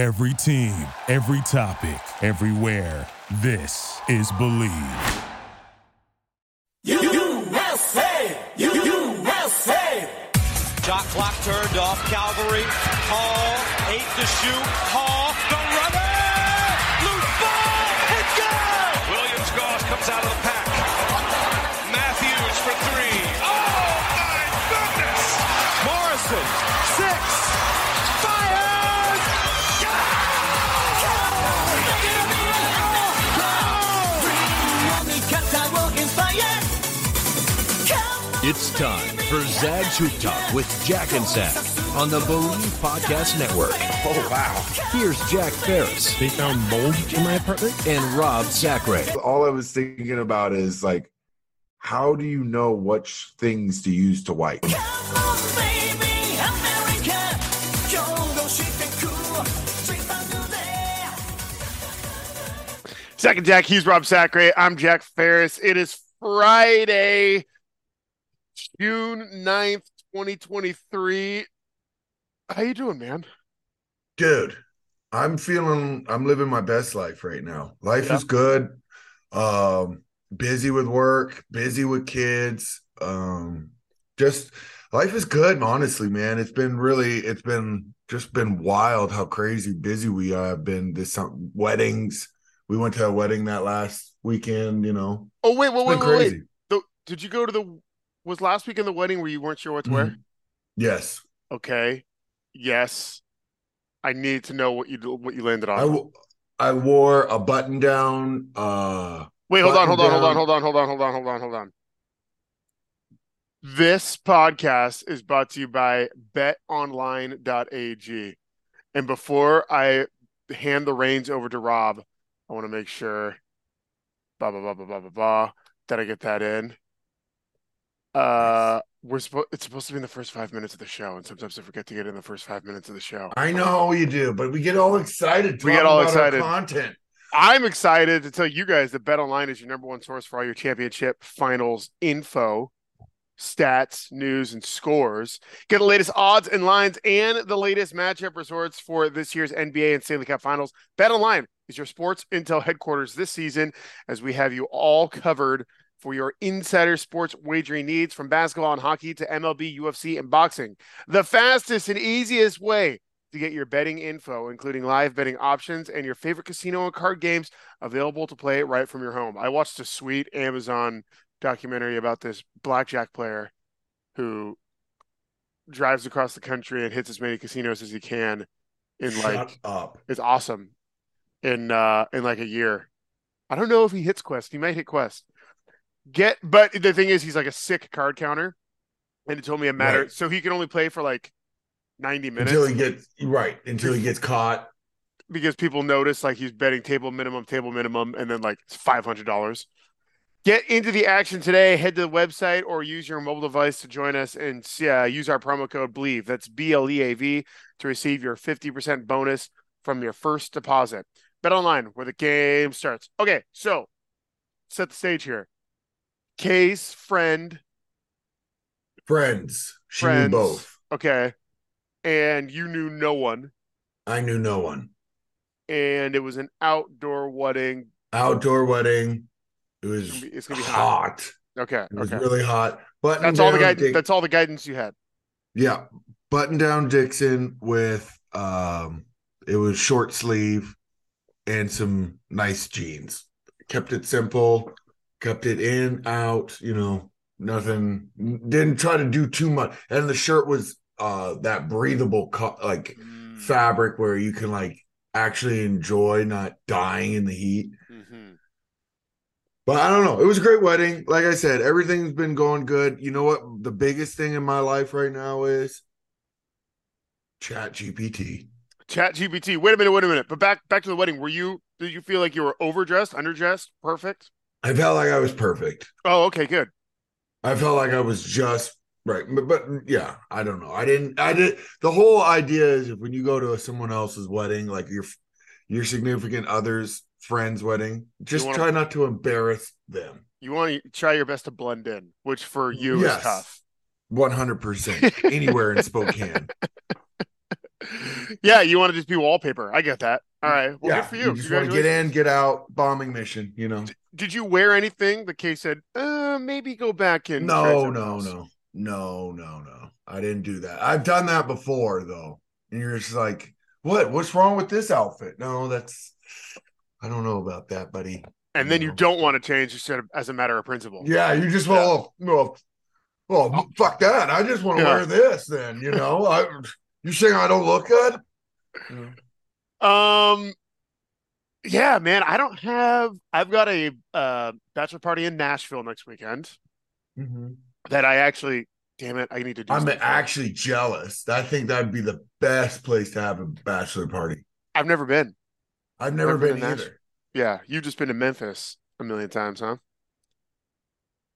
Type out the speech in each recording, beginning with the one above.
Every team, every topic, everywhere. This is Believe. USA! USA! Shot clock turned off. Calvary. Hall. Eight to shoot. Hall. The runner. Loose ball. It's good. Williams Goss comes out of the pack. Time for Zag's Hoop Talk with Jack and Zag on the Believe Podcast Network. Oh, wow. Here's Jack Ferris They found mold in my apartment. and Rob Sacre. All I was thinking about is like, how do you know which things to use to wipe? Second Jack, he's Rob Sacre. I'm Jack Ferris. It is Friday, June 9th, 2023. How you doing, man? Dude, I'm feeling I'm living my best life right now. Life Yeah. is good. Um, busy with work, busy with kids. Um, just life is good, honestly, man. It's been really, it's been just been wild how crazy busy we have been this some weddings. We went to a wedding that last weekend, you know. Oh, wait, wait, wait, wait, wait. crazy. The- did you go to the, was last week in the wedding where you weren't sure what to wear? Mhm. Yes. Okay. Yes. I need to know what you what you landed on. w- I wore a button down uh Wait, hold on, hold on, hold on, hold on, hold on, hold on, hold on, hold on. This podcast is brought to you by betonline.ag. And before I hand the reins over to Rob, I want to make sure blah blah blah blah blah blah blah that I get that in. Uh we're supposed it's supposed to be in the first five minutes of the show, and sometimes I forget to get in the first five minutes of the show. I know you do, but we get all excited. We get all about excited. Content. I'm excited to tell you guys that BetOnline is your number one source for all your championship finals info, stats, news, and scores. Get the latest odds and lines and the latest matchup resorts for this year's NBA and Stanley Cup Finals. BetOnline is your sports intel headquarters this season, as we have you all covered for your insider sports wagering needs from basketball and hockey to MLB, UFC, and boxing. The fastest and easiest way to get your betting info, including live betting options and your favorite casino and card games available to play right from your home. I watched a sweet Amazon documentary about this blackjack player who drives across the country and hits as many casinos as he can in Shut like up. it's awesome in uh in like a year. I don't know if he hits Quest. He might hit Quest. Get but the thing is he's like a sick card counter. And it told me it mattered. Right. So he can only play for like 90 minutes Until he gets right, until he gets caught. because people notice like he's betting table minimum, table minimum, and then like it's five hundred dollars. Get into the action today. Head to the website or use your mobile device to join us and uh, use our promo code Believe. That's B L E A V to receive your fifty percent bonus from your first deposit. Bet online where the game starts. Okay, so set the stage here. Kay's friend, Friends. She friends. knew both. Okay, and you knew no one, I knew no one. and it was an outdoor wedding. Outdoor wedding. It was It's gonna be- it's gonna be hot. hot. Okay, It was okay. really hot. But That's all the guidance. Dick- That's all the guidance you had. yeah. Button down Dixon with um it was short sleeve and some nice jeans. Kept it simple, kept it in, out, you know, nothing didn't try to do too much. And the shirt was uh that breathable co- like fabric where you can like actually enjoy not dying in the heat. Mhm. But I don't know. It was a great wedding. Like I said, everything's been going good. You know what? The biggest thing in my life right now is Chat GPT. Chat GPT. Wait a minute. Wait a minute. But back back to the wedding. Were you? Did you feel like you were overdressed, underdressed, perfect? I felt like I was perfect. Oh, okay, good. I felt like I was just right. But, but yeah, I don't know. I didn't. I did. The whole idea is if when you go to someone else's wedding, like your your significant other's friend's wedding, just wanna- try not to embarrass them. You want to try your best to blend in, which for you Yes. is tough. One hundred percent. Anywhere in Spokane. Yeah, you want to just be wallpaper. I get that. All right. Well, yeah, good for you. you. just want to get in, get out, bombing mission. You know. Did you wear anything? The case said, uh, maybe go back in. No, no, else." no, no, no, no. I didn't do that. I've done that before though, and you're just like, what? What's wrong with this outfit? No, that's. I don't know about that, buddy. And then you No. don't want to change of as a matter of principle. Yeah, you just well, well, well, fuck that. I just want to Yeah. wear this. Then you know, I. You saying I don't look good? Um, yeah, man. I don't have. I've got a uh, bachelor party in Nashville next weekend that I actually. Damn it! I need to do. I'm actually jealous. I think that'd be the best place to have a bachelor party. I've never been. I've never, Never been been either. Yeah, you've just been to Memphis a million times, huh?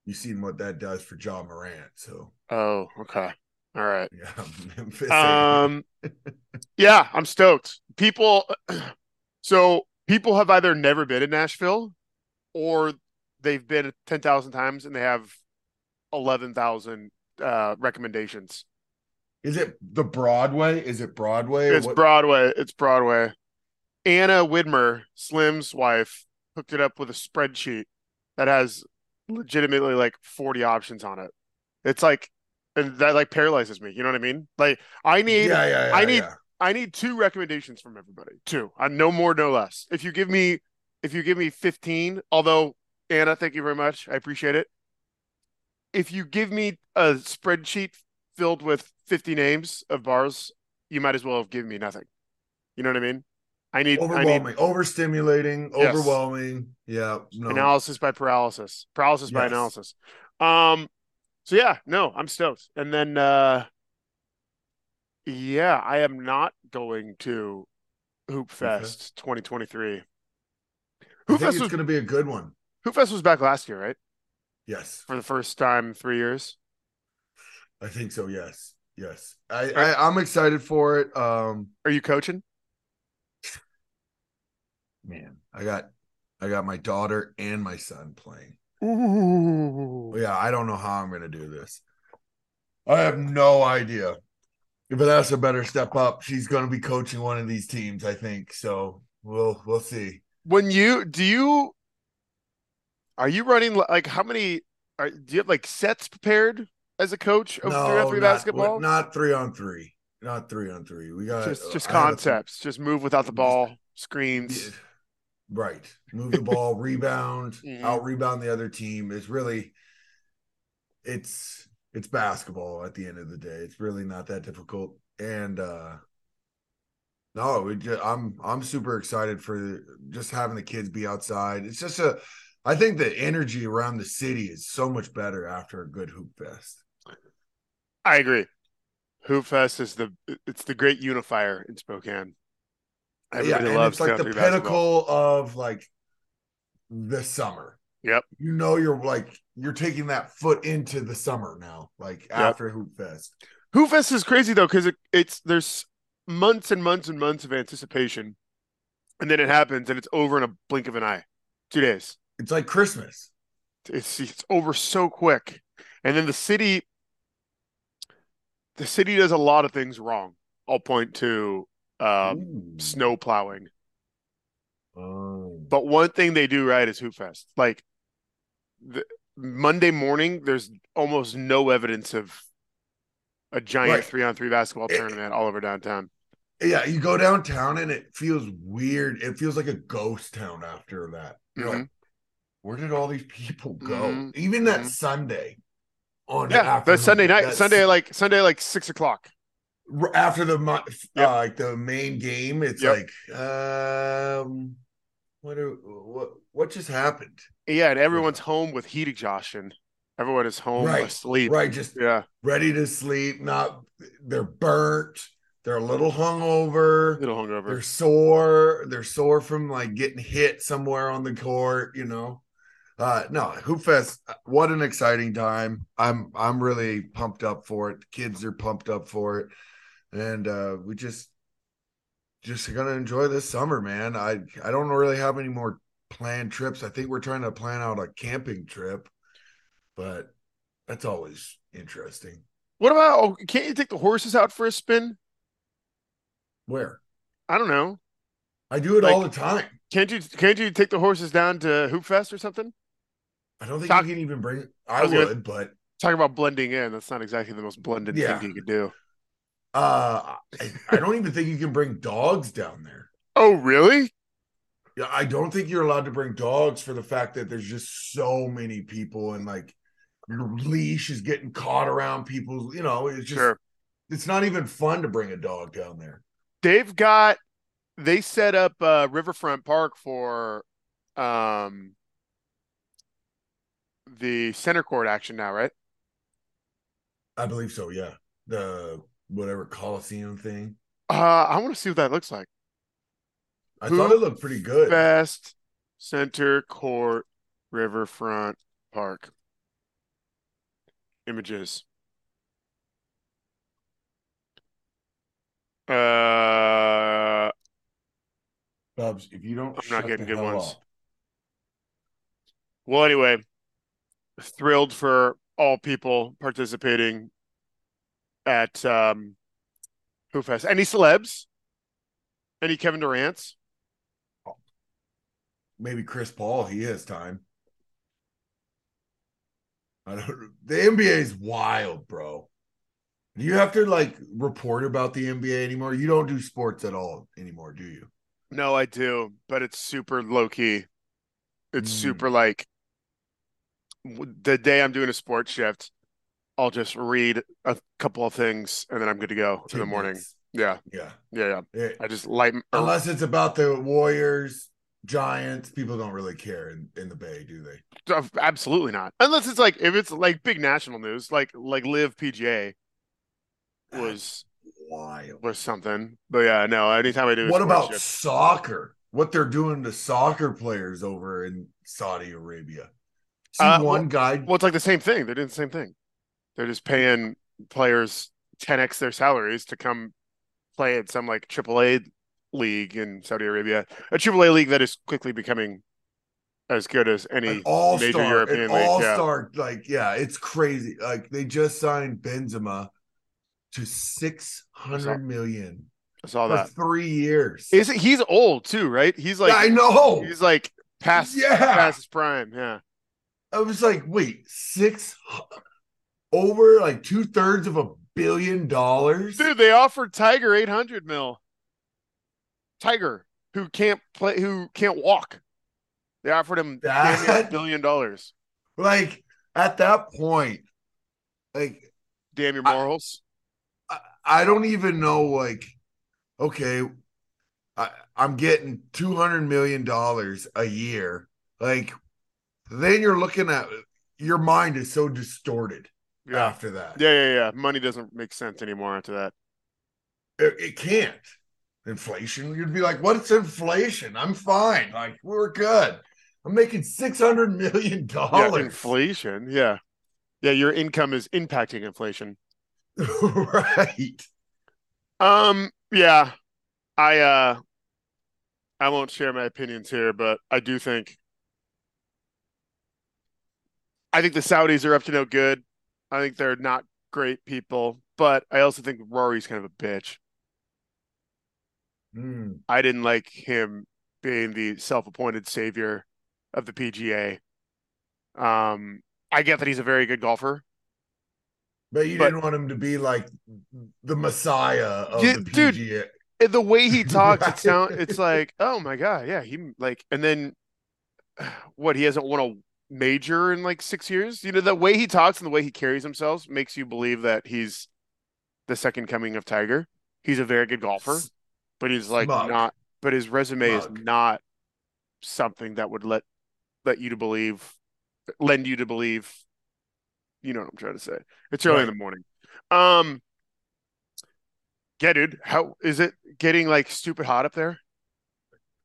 You've seen what that does for Ja Morant. So Oh, okay. All right. yeah, Memphis. Um, yeah, I'm stoked. People, so people have either never been in Nashville, or they've been ten thousand times and they have eleven thousand uh, recommendations. Is it the Broadway? Is it Broadway? It's what- Broadway. It's Broadway. Anna Widmer, Slim's wife, hooked it up with a spreadsheet that has legitimately like 40 options on it. It's like, and that like paralyzes me. You know what I mean? Like, I need, yeah, yeah, yeah, I need- yeah. I need two recommendations from everybody. Two. Uh, no more, no less. If you give me, if you give me 15, although Anna, thank you very much. I appreciate it. If you give me a spreadsheet filled with 50 names of bars, you might as well have given me nothing. You know what I mean? I need, I need overwhelming, overstimulating, Yes. overwhelming. Yeah, no. analysis by paralysis, paralysis by analysis. Um, so yeah, no, I'm stoked. And then, uh, yeah, I am not going to Hoop Fest 2023. I Hoop think Fest it's was going to be a good one. Hoop Fest was back last year, right? Yes, For the first time in three years. I think so. Yes, yes. I, I I'm excited for it. Um, Are you coaching? man, I got I got my daughter and my son playing. Ooh. Yeah, I don't know how I'm going to do this. I have no idea. Vanessa better step up, she's going to be coaching one of these teams. I think so. We'll we'll see. When you do you are you running like how many are do you have like sets prepared as a coach of three on three not, basketball? not three on three. Not three on three. We got just just I concepts. Just move without the ball, screens. Yeah, Right. Move the ball, rebound, Mhm. out rebound the other team. It's really it's it's basketball at the end of the day. It's really not that difficult. And uh no, we just, I'm I'm super excited for just having the kids be outside. It's just a I think the energy around the city is so much better after a good hoop fest. I agree. Hoop Fest is the it's the great unifier in Spokane. Everybody and loves it's like the basketball. pinnacle of like the summer. Yep. You know, you're like you're taking that foot into the summer now, like after Hoop Fest. Hoop Fest is crazy though because it, it's there's months and months and months of anticipation, and then it happens and it's over in a blink of an eye, two days. It's like Christmas. It's it's over so quick, and then the city, the city does a lot of things wrong. I'll point to uh, Ooh. snow plowing. Oh. But one thing they do right is Hoop Fest. Like the Monday morning, there's almost no evidence of a giant Right. three on three basketball It- tournament all over downtown. Yeah, you go downtown and it feels weird. It feels like a ghost town after that. You're Mhm. like, where did all these people go? Mhm. Even that Mhm. Sunday on Yeah, but Sunday night, Sunday like Sunday like six o'clock. after the mo- Yep. uh, like the main game, it's Yep. like um what are, what what just happened? Yeah, and everyone's home with heat exhaustion. Everyone is home Right, asleep. Right, just Yeah, ready to sleep, not they're burnt, they're a little hungover, little hungover. they're sore, they're sore from like getting hit somewhere on the court, you know. Uh no, Hoop Fest, what an exciting time. I'm I'm really pumped up for it. The kids are pumped up for it. And uh we just just gonna enjoy this summer, man. I I don't really have any more planned trips. I think we're trying to plan out a camping trip, but that's always interesting. What about? Oh, can't you take the horses out for a spin? Where? I don't know. I do it Like- all the time. Can't you can't you take the horses down to Hoop Fest or something? I don't think Talk- you can even bring. I, gonna- would, but Talk about blending in. That's not exactly the most blended Yeah. thing you could do. uh, I, I don't even think you can bring dogs down there. Oh, really? Yeah, I don't think you're allowed to bring dogs for the fact that there's just so many people and like your leash is getting caught around people's. You know, it's just Sure. it's not even fun to bring a dog down there. They've got they set up uh Riverfront Park for um the center court action now, right? I believe so. Yeah, the whatever Coliseum thing. Uh I want to see what that looks like. I Who thought it looked pretty good. Best center court Riverfront Park. Images. Uh Bubs, if you don't, I'm not getting good ones. up. Well, anyway, thrilled for all people participating at um, Hoop Fest. Any celebs? Any Kevin Durant's? Maybe Chris Paul, he has time. I don't the NBA is wild, bro. Do you have to like report about the NBA anymore? You don't do sports at all anymore, do you? No, I do, but it's super low key. It's Mm. super like the day I'm doing a sports shift, I'll just read a couple of things and then I'm good to go in the morning. Tidbits. Yeah, Yeah. yeah, yeah. Eh, I just light. unless it's about the Warriors, Giants, people don't really care in, in the Bay, do they? Absolutely not. Unless it's like if it's like big national news, like like LIV PGA was Wild. was something. But yeah, no. Anytime I do, What about soccer? What they're doing to soccer players over in Saudi Arabia? See Uh, one guy. Well, it's like the same thing. They're doing the same thing. They're just paying players 10x their salaries to come play at some like AAA league in Saudi Arabia, a AAA league that is quickly becoming as good as any an all major European an league. all Yeah. star. Like, yeah, it's crazy. Like they just signed Benzema to six hundred million I saw for that. three years. Is it, he's old too, right? He's like I know. he's like past Yeah. past his prime. Yeah. I was like, wait, six over like two thirds of a billion dollars. Dude, they offered Tiger 800 mil. Tiger, who can't play, who can't walk. They offered him a That- billion dollars. Like at that point, like Damn your I- morals. I, I don't even know like okay I, i'm getting 200 million dollars a year like then you're looking at your mind is so distorted yeah. after that Yeah, yeah, yeah. Money doesn't make sense anymore after that. it, it can't inflation you'd be like what's inflation i'm fine like we're good i'm making 600 million Yeah, dollars inflation. Yeah. Yeah, your income is impacting inflation. right Um, yeah. I uh I won't share my opinions here, but I do think I think the Saudis are up to no good. I think they're not great people, but I also think Rory's kind of a bitch. Hmm. I didn't like him being the self-appointed savior of the PGA. Um, I get that he's a very good golfer. but you But- didn't want him to be like the messiah of Yeah, the dude, PGA. And the way he talks, it sound it's like, oh my god, yeah, he like, and then what? He hasn't won a major in like six years. You know, the way he talks and the way he carries himself makes you believe that he's the second coming of Tiger. He's a very good golfer, but he's like not. But his resume is not something that would let let you to believe, lend you to believe. You know what I'm trying to say. It's early in the morning. Um, yeah, dude. How is it getting like stupid hot up there?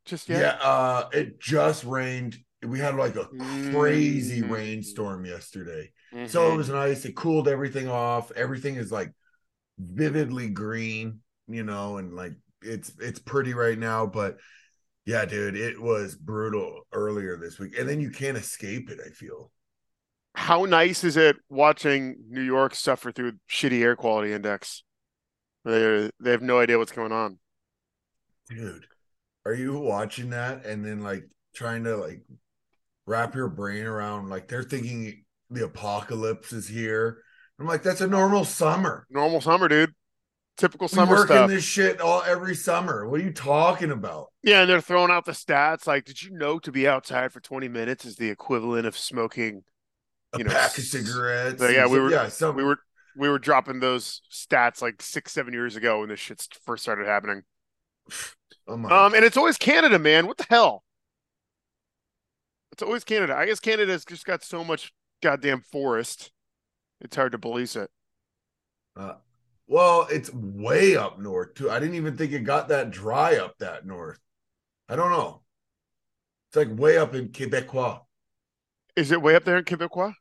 Just yet? Yeah, uh it just rained. We had like a crazy Mm. rainstorm yesterday. Mhm. So it was nice. It cooled everything off. Everything is like vividly green, you know, and like it's it's pretty right now, but yeah, dude, it was brutal earlier this week. And then you can't escape it, I feel. how nice is it watching New York suffer through shitty air quality index? They they have no idea what's going on. dude, are you watching that and then like trying to like wrap your brain around like they're thinking the apocalypse is here? I'm like, that's a normal summer. Normal summer, dude. Typical summer work stuff. this shit all every summer. What are you talking about? Yeah, and they're throwing out the stats. Like, did you know to be outside for 20 minutes is the equivalent of smoking? A You know, pack of cigarettes. Yeah, we were- yeah, some, We were we were dropping those stats like six, seven years ago when this shit first started happening. oh my Um, and it's always Canada, man. What the hell? It's always Canada. I guess Canada's just got so much goddamn forest. It's hard to police it. Uh, well, it's way up north too. I didn't even think it got that dry up that north. I don't know. It's like way up in Quebecois. Is it way up there in Quebecois?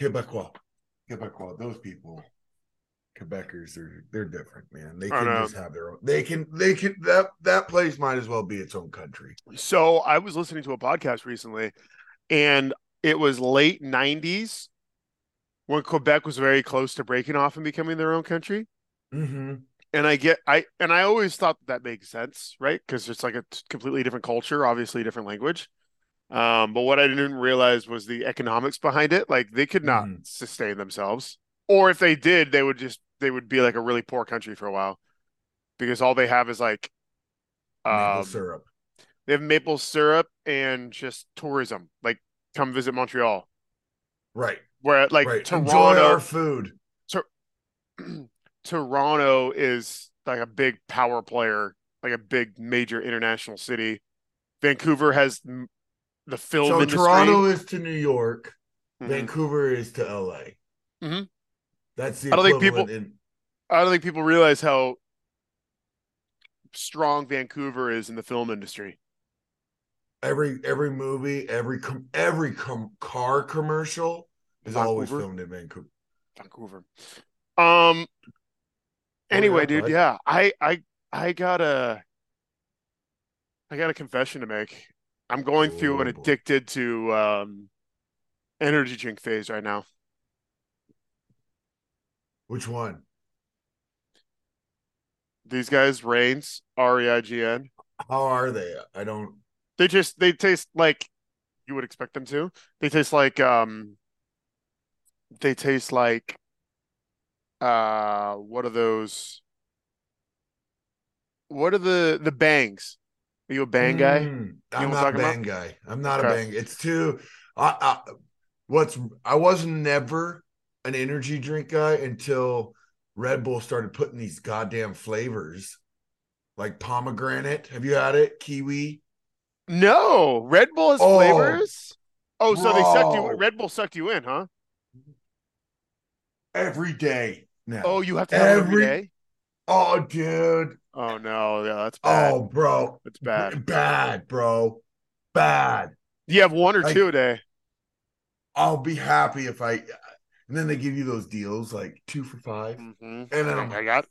Quebecois. Quebecois. Those people, Quebecers are they're different, man. They can just have their own. They can they can that that place might as well be its own country. So I was listening to a podcast recently, and it was late '90s when Quebec was very close to breaking off and becoming their own country. Mm-hmm. And I get I and I always thought that, that makes sense, right? Because it's like a t- completely different culture, obviously different language. Um, but what I didn't realize was the economics behind it. Like they could not Mhm. sustain themselves, or if they did, they would just they would be like a really poor country for a while, because all they have is like Maple um, syrup. they have maple syrup and just tourism. Like come visit Montreal, Right. Where like right. Enjoy Toronto, our food. Toronto is like a big power player, like a big major international city. Vancouver has the film So industry. Toronto is to New York. Mhm. Vancouver is to LA. Mhm. That's the I don't think people- in I don't think people realize how strong Vancouver is in the film industry. every every movie, every com- every com- car commercial is always filmed in Vancouver. Vancouver. Um. Anyway, yeah, dude, bud. yeah, I, I, I got a, I got a confession to make. I'm going through an Oh, boy. addicted to um, energy drink phase right now. Which one? These guys, Reigns, R E I G N. How are they? I don't. They just they taste like you would expect them to. They taste like um. They taste like, uh, what are those? What are the the bangs? Are you a bang guy? Mm, I'm not a bang guy. I'm not a bang. It's too. I, I what's I was never an energy drink guy until Red Bull started putting these goddamn flavors, like pomegranate. Have you had it? Kiwi. No, Red Bull has Oh, flavors. Oh, so they sucked you. Red Bull sucked you in, huh? Every day now. Oh, you have to have every Every- day. Oh, dude. Oh no, yeah, that's bad. Oh, bro. it's bad. Bad, bro. Bad. You have one or Like- two a day. I'll be happy if I. And then they give you those deals like two for 5 Mm-hmm. And then I'm, I got.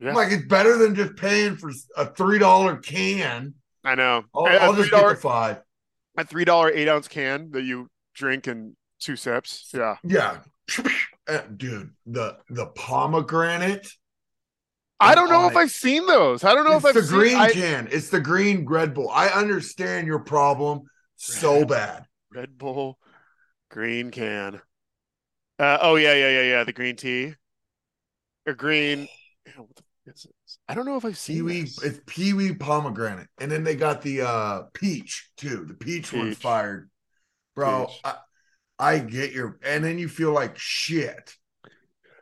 Yeah. I'm like, it's better than just paying for a three dollar can. I know. I'll, I'll just get the five. a three dollar eight ounce can that you drink in two sips. Yeah. Yeah, dude. The the pomegranate. I don't know if I've seen those. I don't know if I've the seen. green I- can. It's the green Red Bull. I understand your problem so Red- bad. Red Bull, green can. Uh, oh yeah, yeah, yeah, yeah. The green tea, or green. what the is this? I don't know if I've seen Peewee, this. it's Peewee pomegranate, and then they got the uh peach too. The peach, Peach. fired, bro. Peach. I, I get your, and then you feel like shit.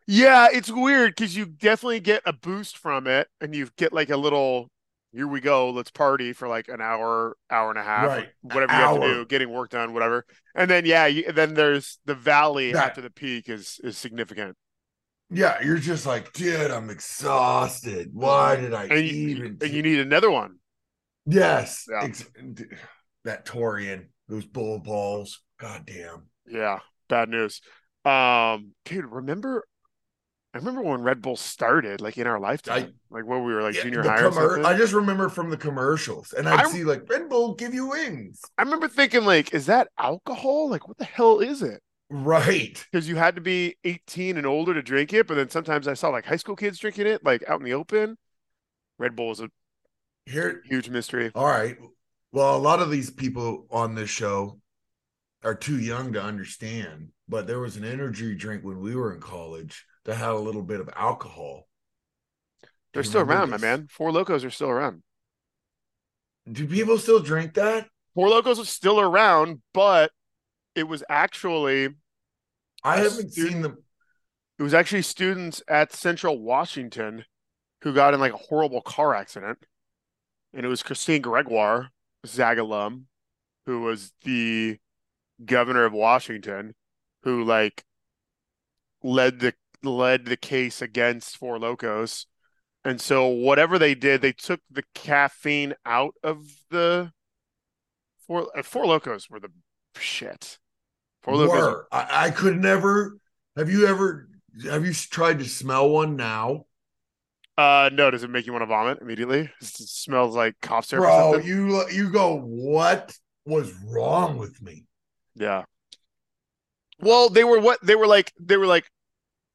Yeah, it's weird because you definitely get a boost from it, and you get like a little. Here we go. Let's party for like an hour, hour and a half, Right. whatever you have to do, getting work done, whatever. And then yeah, you, then there's the valley That- after the peak is is significant. Yeah, you're just like, dude, I'm exhausted. Why did I And you, even? and you need another one. yes, Yeah. ex- that taurine, those bull balls. God damn. Yeah, bad news. Um, dude, remember? I remember when Red Bull started, like in our lifetime, like when we were like Yeah, junior high commer- I just remember from the commercials, and I'd I- see like Red Bull give you wings. I remember thinking, like, is that alcohol? Like, what the hell is it? Right. Because you had to be 18 and older to drink it, but then sometimes I saw like high school kids drinking it, like out in the open. Red Bull is a Here, Huge mystery. all right. Well, a lot of these people on this show are too young to understand, but there was an energy drink when we were in college that had a little bit of alcohol. They're still around, my man. Four Locos are still around. Do people still drink that? Four Locos are still around, but it was actually I haven't student- seen them. it was actually students at Central Washington who got in like a horrible car accident. And it was Christine Gregoire, Zag alum, who was the governor of Washington, who like led the led the case against Four Locos. And so whatever they did, they took the caffeine out of the Four uh, Four Locos were the shit. Four Locos Were. I, I could never. Have you ever? Have you tried to smell one now, Uh, no. Does it make you want to vomit immediately? It smells like cough syrup. bro? You you go. What was wrong with me? Yeah. Well, they were what they were like. They were like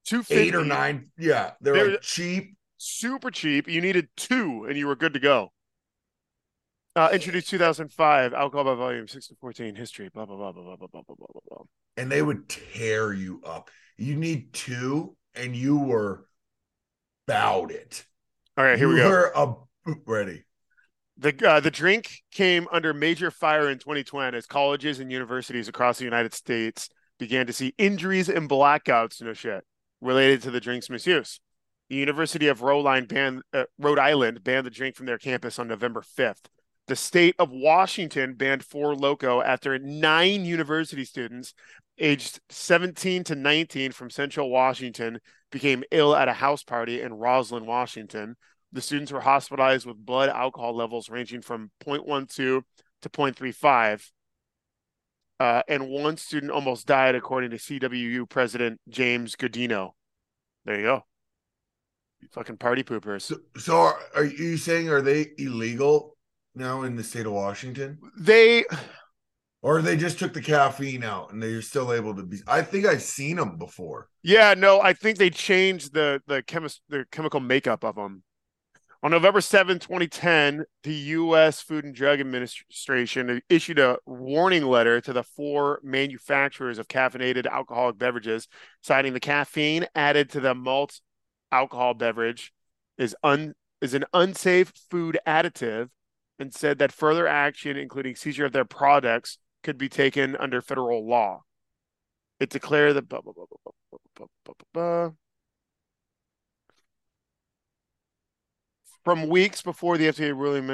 two Eight or nine. Yeah, they're They're- like cheap. super cheap. You needed two, and you were good to go. Uh, introduced 2005, alcohol by volume, six to 14, history, blah blah blah blah blah blah blah blah blah blah. and they would tear you up. You need two, and you were about it. All right, here we go. were a, ready. The uh, the drink came under major fire in 2020 as colleges and universities across the United States began to see injuries and blackouts, no shit, related to the drink's misuse. The University of Rhode Island banned, uh, Rhode Island banned the drink from their campus on November 5th. The state of Washington banned Four Loco after nine university students aged 17 to 19 from Central Washington became ill at a house party in Roslyn, Washington. The students were hospitalized with blood alcohol levels ranging from 0.12 to 0.35. Uh, and one student almost died, according to CWU President James Gaudino. There you go. You fucking party poopers. So, so are, are you saying are they illegal now in the state of Washington, They, or they just took the caffeine out and they're still able to be? I think I've seen them before. yeah, no, I think they changed the the chemist the chemical makeup of them. On November 7, 2010, the U.S. Food and Drug Administration issued a warning letter to the four manufacturers of caffeinated alcoholic beverages, citing the caffeine added to the malt alcohol beverage is un is an unsafe food additive, and said that further action, including seizure of their products, could be taken under federal law. It declared that blah, blah, blah, blah, blah, blah, blah, blah, blah. From weeks before the FDA ruling,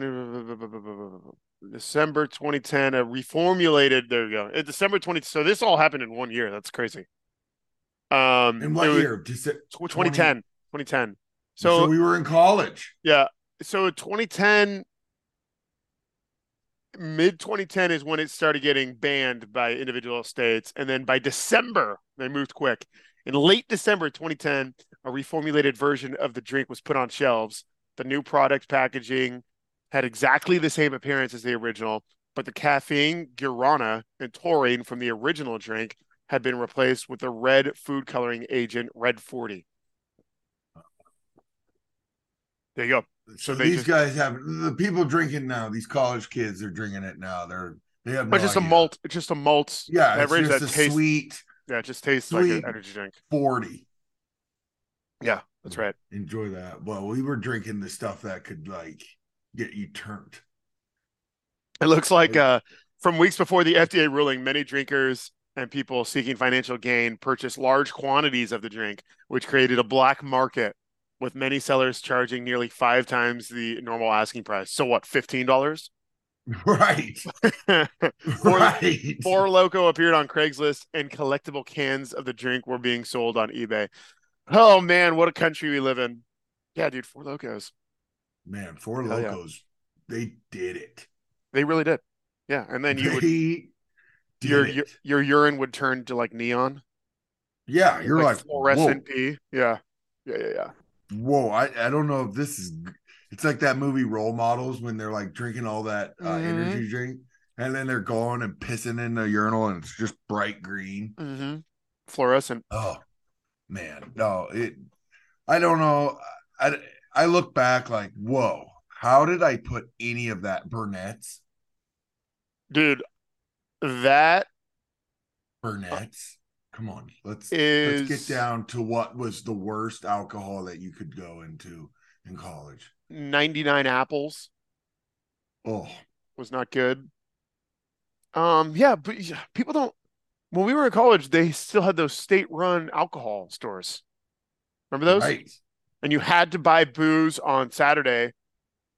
December 2010, a reformulated. There we go. December 20. So this all happened in one year. That's crazy. Um, In what year? Tw- 2010. 2010. So, So, we were in college. yeah. So 2010, mid 2010 is when it started getting banned by individual states, and then by December they moved quick. In late December 2010, a reformulated version of the drink was put on shelves. The new product packaging had exactly the same appearance as the original, but the caffeine, guarana, and taurine from the original drink had been replaced with the red food coloring agent Red 40. There you go. So, So they these just- guys have the people drinking now. These college kids are drinking it now. They're they have But no just a idea. malt, it's just a malt Yeah, it's just that a tastes. sweet Yeah, it just tastes like an energy drink. forty. Yeah, that's right. Enjoy that. Well, we were drinking the stuff that could like get you turned. It looks like uh, from weeks before the FDA ruling, many drinkers and people seeking financial gain purchased large quantities of the drink, which created a black market with many sellers charging nearly five times the normal asking price. So what, fifteen dollars? Right. Four, right. Four Loco appeared on Craigslist, and collectible cans of the drink were being sold on eBay. Oh man, what a country we live in! Yeah, dude, Four Locos. Man, four Hell yeah. locos. They did it. They really did. Yeah, and then you would your, your your urine would turn to like neon. yeah, you're like, fluorescent pee. Yeah. Yeah, yeah, yeah. whoa, whoa. I, I don't know if this is it's like that movie role models when they're like drinking all that uh, Mhm. energy drink and then they're going and pissing in the urinal and it's just bright green. Mm-hmm. Fluorescent. Oh man, no, it. I don't know. I I look back like, whoa, How did I put any of that Burnett's? Dude, that Burnett's. Come on, let's is let's get down to what was the worst alcohol that you could go into in college. 99 apples Oh, was not good. Um, yeah, but people don't. When we were in college, they still had those state-run alcohol stores. Remember those? right. And you had to buy booze on Saturday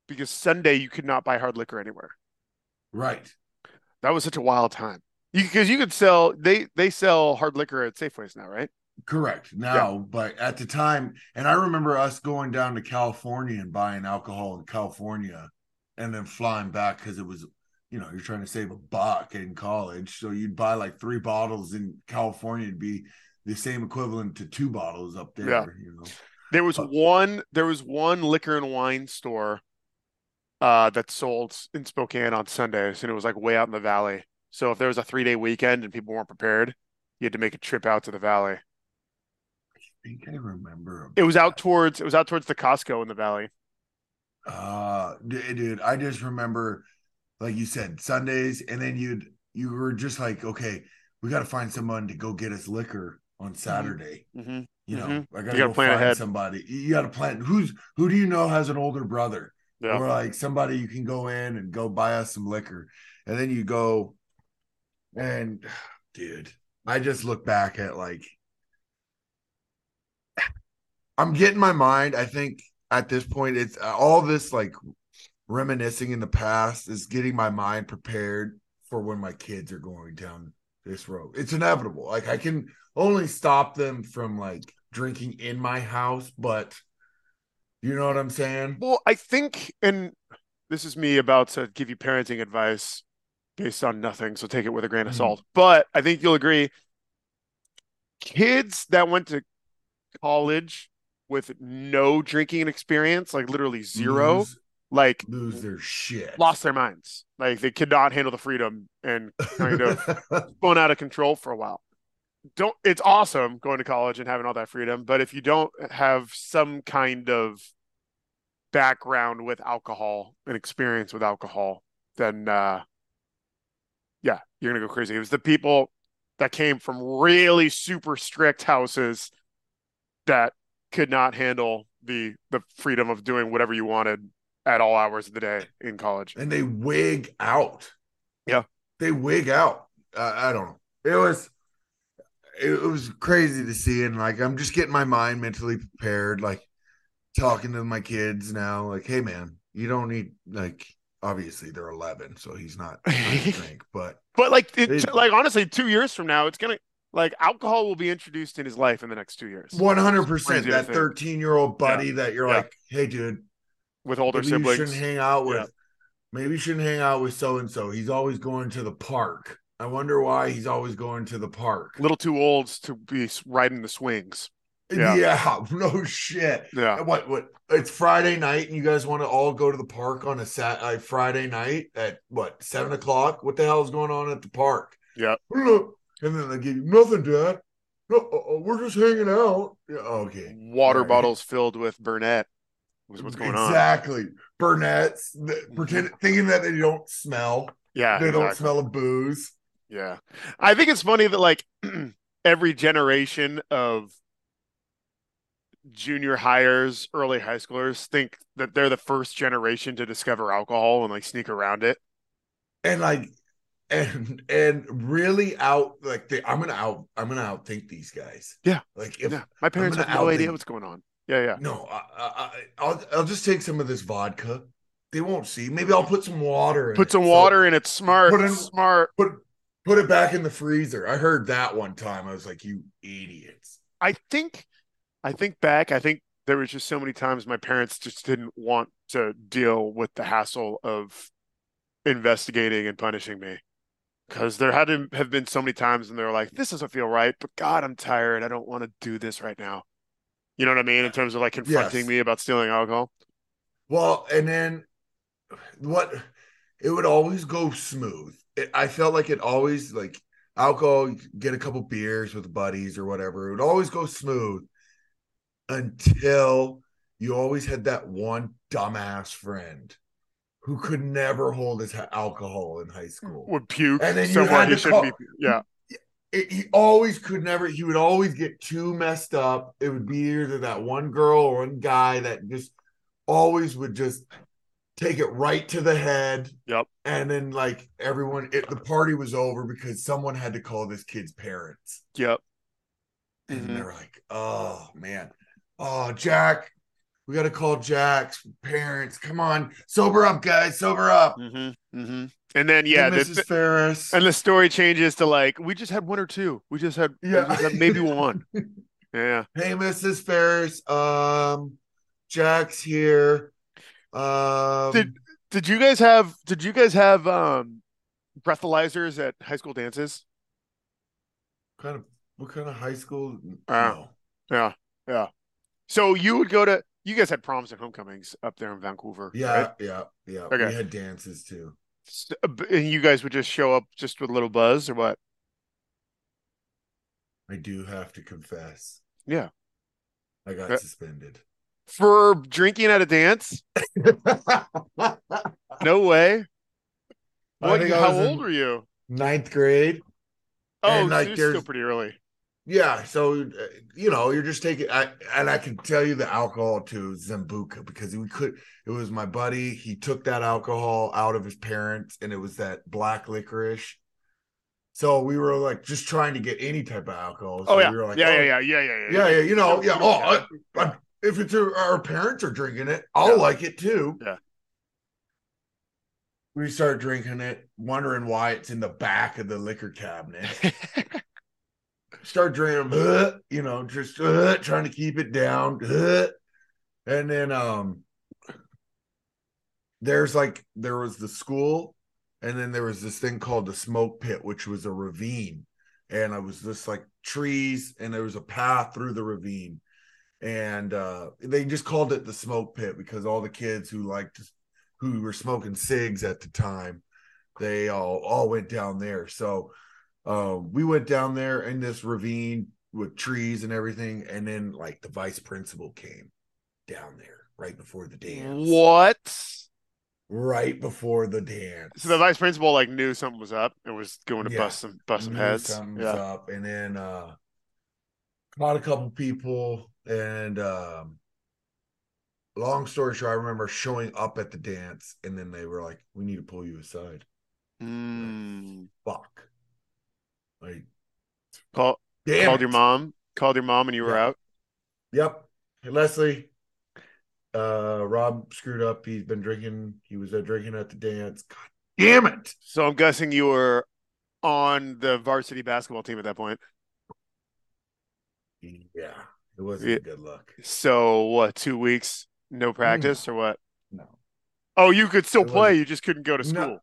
because Sunday you could not buy hard liquor anywhere. Right. That was such a wild time. Because you could sell they they sell hard liquor at Safeways now, right? Correct. Now, but at the time, and I remember us going down to California and buying alcohol in California and then flying back because it was, you know, you're trying to save a buck in college. So you'd buy like three bottles in California, it'd be the same equivalent to two bottles up there, Yeah. you know. There was Uh, one there was one liquor and wine store uh that sold in Spokane on Sundays and it was like way out in the valley. So if there was a three day weekend and people weren't prepared, you had to make a trip out to the valley. I think I remember. It was out towards it was out towards the Costco in the valley. Uh, dude, I just remember, like you said, Sundays, and then you'd you were just like, okay, we got to find someone to go get us liquor on Saturday. Mm-hmm. You know, Mhm. I gotta, go plan find ahead. somebody. You gotta plan. Who's who do you know has an older brother? Yeah. Or like somebody you can go in and go buy us some liquor. And then you go and dude, I just look back at like I'm getting my mind. I think at this point it's uh, all this like reminiscing in the past is getting my mind prepared for when my kids are going down this road. It's inevitable. Like I can only stop them from like drinking in my house, but you know what I'm saying? Well, I think, and this is me about to give you parenting advice based on nothing, so take it with a grain of Mhm. salt. But I think you'll agree, kids that went to college with no drinking experience, like literally zero, Lose, like lose their shit. lost their minds. Like they could not handle the freedom and kind of spun out of control for a while. Don't it's awesome going to college and having all that freedom, but if you don't have some kind of background with alcohol and experience with alcohol, then uh yeah, you're gonna go crazy. It was the people that came from really super strict houses that could not handle the the freedom of doing whatever you wanted at all hours of the day in college. and they wig out. Yeah. They wig out. Uh, I don't know. It was it, was crazy to see and like I'm just getting my mind mentally prepared like talking to my kids now like hey man, you don't need like obviously they're 11 so he's not drink but But like, it, It- like honestly, two years from now, it's gonna like alcohol will be introduced in his life in the next two years 100% that 13 year old buddy that you're Yeah. like hey dude with older maybe you siblings. shouldn't hang out with Yeah. maybe you shouldn't hang out with so and so he's always going to the park i wonder why he's always going to the park little too old to be riding the swings. yeah, Yeah. no shit Yeah, what what it's friday night and you guys want to all go to the park on a sat friday night at what seven o'clock what the hell is going on at the park Yeah. And then they give you nothing dad no uh, uh, we're just hanging out yeah, okay water Right. bottles filled with Burnett was what's going on. exactly burnett's the, mm-hmm. pretend thinking that they don't smell Yeah, they don't smell of booze Yeah, I think it's funny that like every generation of junior hires, early high schoolers think that they're the first generation to discover alcohol and like sneak around it. and like and and really out like they, i'm gonna out i'm gonna outthink these guys Yeah. like if yeah, my parents have no idea what's going on. Yeah, yeah. no I, I i'll i'll just take some of this vodka they won't see maybe i'll put some water in Put it. some So water in it. Smart, Put in- smart. put put it back in the freezer i heard that one time i was like you idiots I think, I think back. I think there was just so many times my parents just didn't want to deal with the hassle of investigating and punishing me. Because there had to have been so many times when they were like, "This doesn't feel right," but God, I'm tired. I don't want to do this right now. You know what I mean? In terms of like confronting Yes. me about stealing alcohol. well and then what it would always go smooth it, i felt like it always like alcohol get a couple beers with buddies or whatever it would always go smooth until you always had that one dumbass friend who could never hold his alcohol in high school. Would puke And then you had he to shouldn't call- be. Yeah. It, he always could never. He would always get too messed up. It would be either that one girl or one guy that just always would just take it right to the head. Yep. And then like everyone, it, the party was over because someone had to call this kid's parents. Yep. And Mhm. they're like, oh man, oh Jack, we got to call Jack's parents. Come on, sober up, guys, sober up. Mm-hmm. Mm-hmm. And then yeah, the, Mrs. Ferris. and the story changes to like we just had one or two. We just had, Yeah. just had maybe one. Yeah. hey, Mrs. Ferris. Um, Jack's here. Um, Did did you guys have did you guys have um breathalyzers at high school dances? kind of what kind of high school? Uh, no. Yeah. Yeah. So you would go to you guys had proms and homecomings up there in Vancouver. Yeah, right? yeah, yeah. Okay. We had dances too. Uh, And you guys would just show up just with a little buzz or what? I do have to confess. Yeah. I got suspended. For drinking at a dance? No way. What, how old were you? Ninth grade. Oh, and, so like, you're still pretty early. Yeah, so uh, you know, you're just taking. I and I can tell you the alcohol to Sambuca, because we could. It was my buddy. He took that alcohol out of his parents, and it was that black licorice. So we were like just trying to get any type of alcohol. So Oh yeah. we were like, yeah, oh, yeah, yeah, yeah, yeah, yeah, yeah, yeah. You know, yeah. Oh, I, I, if it's our, our parents are drinking it, I'll Yeah. like it too. Yeah. We start drinking it, wondering why it's in the back of the liquor cabinet. start drinking, uh, you know, just uh, trying to keep it down. uh. and then um there's like there was the school, and then there was this thing called the smoke pit, which was a ravine. And I was just like trees, and there was a path through the ravine. And uh they just called it the smoke pit because all the kids who liked who were smoking cigs at the time, they all all went down there. So um, we went down there in this ravine with trees and everything, and then like the vice principal came down there right before the dance. What? Right before the dance. So the vice principal like knew something was up and was going to Yeah. bust some bust some heads. something was Yeah. up, and then uh caught a couple people, and um long story short, I remember showing up at the dance, and then they were like, "We need to pull you aside." Mm. Fuck. Like, Call, called it. your mom. Called your mom and you were out. Yep. Hey, Leslie. Uh Rob screwed up. He's been drinking. He was uh, drinking at the dance. God damn it. So I'm guessing you were on the varsity basketball team at that point. Yeah. It wasn't Yeah. a good look. So what? Two weeks, no practice or what? No. Oh, you could still play. You just couldn't go to No.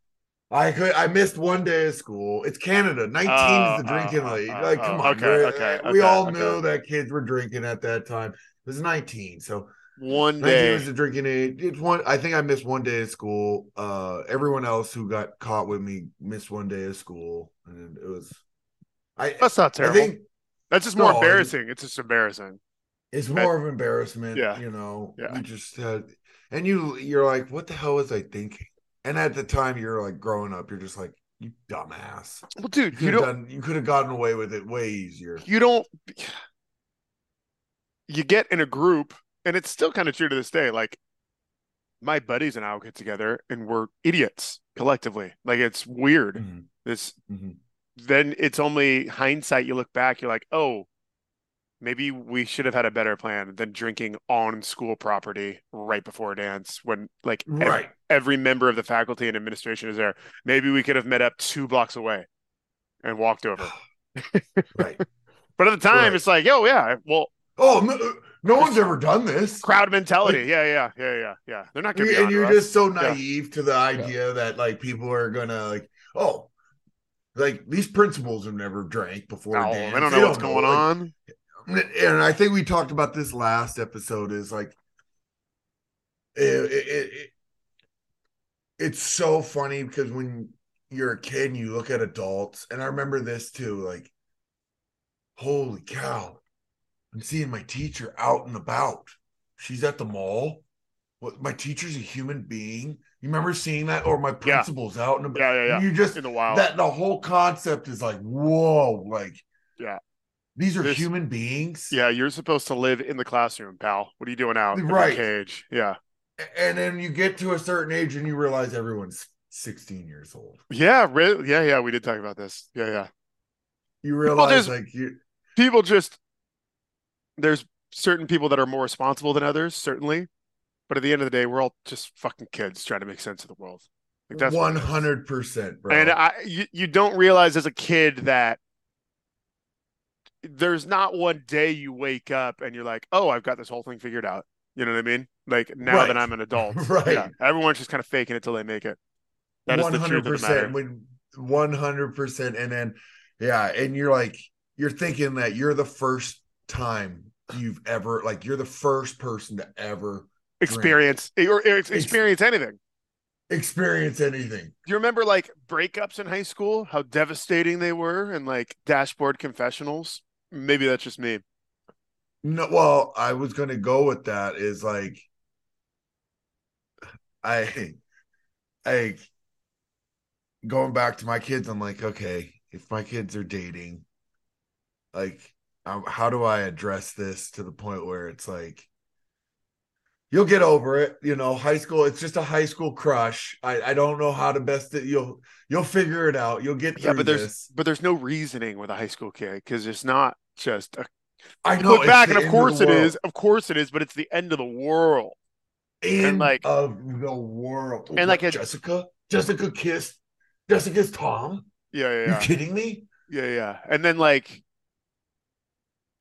I could I missed one day of school. It's Canada. 19 Oh, is the drinking oh, league. oh, like, oh, come on. okay, okay, we okay, all okay. knew that kids were drinking at that time. It was 19. So One 19 day. was the drinking age. It's one I think I missed one day of school. Uh everyone else who got caught with me missed one day of school. And it was I That's not I terrible. think That's just more No, embarrassing. It's just embarrassing. It's more of embarrassment. Yeah. You know, Yeah. you just had, and you, you're like, what the hell was I thinking? And at the time, you're like growing up, you're just like, you dumbass. Well, dude, could you don't. done, you could have gotten away with it way easier. You don't. You get in a group, and it's still kind of true to this day. Like my buddies and I will get together, and we're idiots collectively. Like it's weird. Mhm, This mhm. then it's only hindsight. You look back, you're like, oh, maybe we should have had a better plan than drinking on school property right before dance when like Right. every member of the faculty and administration is there. Maybe we could have met up two blocks away and walked over. Right. But at the time, Right. it's like, oh yeah, well, Oh, no, uh, no one's ever done this. crowd mentality. Yeah, yeah, yeah, yeah, yeah. They're not going to be. and you're us. just so Yeah. naive to the idea that like people are gonna like, oh, like these principals have never drank before. No, dance. they don't know what's going like, on. And I think we talked about this last episode is like it, it, it- it's so funny because when you're a kid and you look at adults and I remember this too like holy cow I'm seeing my teacher out and about she's at the mall. What my teacher's a human being. You remember seeing that? Or my principal's out and about. Yeah, yeah, yeah. You just in the wild. that the whole concept is like, whoa, like Yeah. These are This- human beings. yeah, you're supposed to live in the classroom, pal. What are you doing out in the Right. cage? Yeah. And then you get to a certain age and you realize everyone's 16 years old. Yeah, really? Yeah, yeah, we did talk about this. Yeah, yeah. You realize there's- like you People just there's certain people that are more responsible than others, certainly. But at the end of the day, we're all just fucking kids trying to make sense of the world. Like that's one hundred percent, bro. And I you, you don't realize as a kid that there's not one day you wake up and you're like, oh, I've got this whole thing figured out. You know what I mean? Like now Right. that I'm an adult. Right. Yeah. Everyone's just kind of faking it till they make it. That is One the truth of the matter. When one hundred percent, and then yeah, and you're like you're thinking that you're the first time you've ever like you're the first person to ever Experience eh, or, eh, or ex- experience anything. experience anything. Do you remember like breakups in high school? How devastating they were and like dashboard confessionals? Maybe that's just me. No, well, I was gonna go with that is like I I going back to my kids, I'm like, okay, if my kids are dating, like how do I address this to the point where it's like you'll get over it, you know, high school, it's just a high school crush. I, I don't know how to best it you'll you'll figure it out. You'll get through Yeah, but there's this. but there's no reasoning with a high school kid because it's not just a I know look back and of course the it is of course it is but it's the end of the world. End like- of the world. And like What, a- Jessica, Jessica kissed Jessica's Tom. yeah yeah You yeah. kidding me? yeah yeah. And then like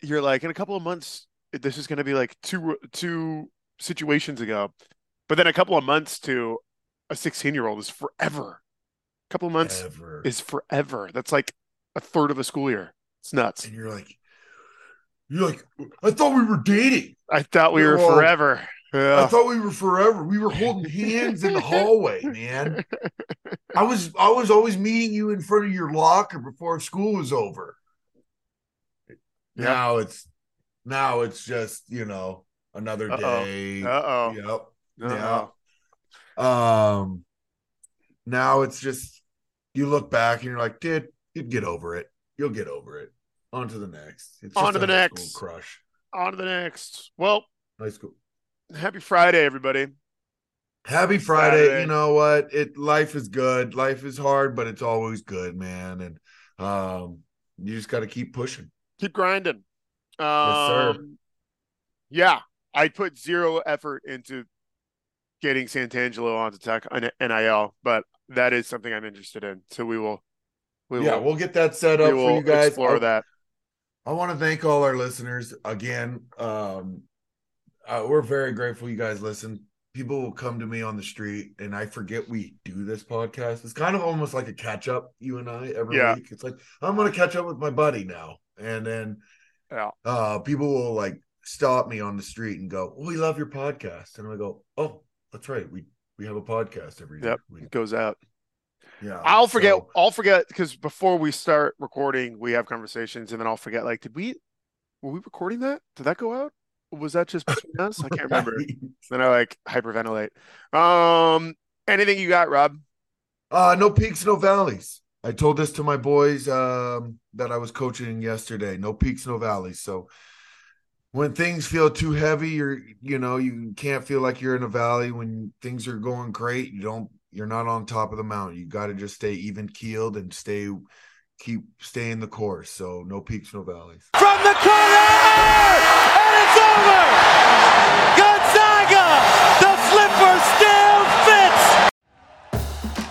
you're like in a couple of months this is going to be like two two situations ago. But then a couple of months to a 16 year old is forever. A couple of months Ever. is forever. That's like a third of a school year. It's nuts. And you're like, you're like, I thought we were dating. i thought we were Well, forever I thought we were forever. We were holding hands in the hallway, man. I was I was always meeting you in front of your locker before school was over. Yeah. Now it's now it's just, you know, another Uh-oh. day. uh-oh Yep. uh-oh Um, now it's just you look back and you're like, dude, you'd get over it. You'll get over it. On to the next. It's On to the next. crush. on to the next well High school. happy friday everybody Happy Friday. You know what? It life is good. Life is hard, but it's always good, man. And um, you just got to keep pushing. keep grinding. Um, Yes, sir. Yeah, I put zero effort into getting Santangelo onto Tech NIL, but that is something I'm interested in. So we will, we yeah, will, we'll get that set up for you guys. explore I, that. I want to thank all our listeners again. Um, uh, we're very grateful you guys listen. People will come to me on the street, and I forget we do this podcast. It's kind of almost like a catch up, you and I every Yeah. week. It's like I'm going to catch up with my buddy now, and then Yeah. uh, people will like stop me on the street and go, "We love your podcast," and I go, "Oh, that's right. We we have a podcast every Yep. week." It goes out. Yeah, I'll forget. so- I'll forget because before we start recording, we have conversations, and then I'll forget. Like, did we? Were we recording that? Did that go out? Was that just between us? I can't remember. Then I like hyperventilate. Um, anything you got, Rob? Uh, no peaks, no valleys. I told this to my boys um, that I was coaching yesterday. No peaks, no valleys. So when things feel too heavy, you're you know you can't feel like you're in a valley. When things are going great, you don't. You're not on top of the mountain. You got to just stay even keeled and stay keep staying the course. So no peaks, no valleys. From the corner! And it's over! Gonzaga!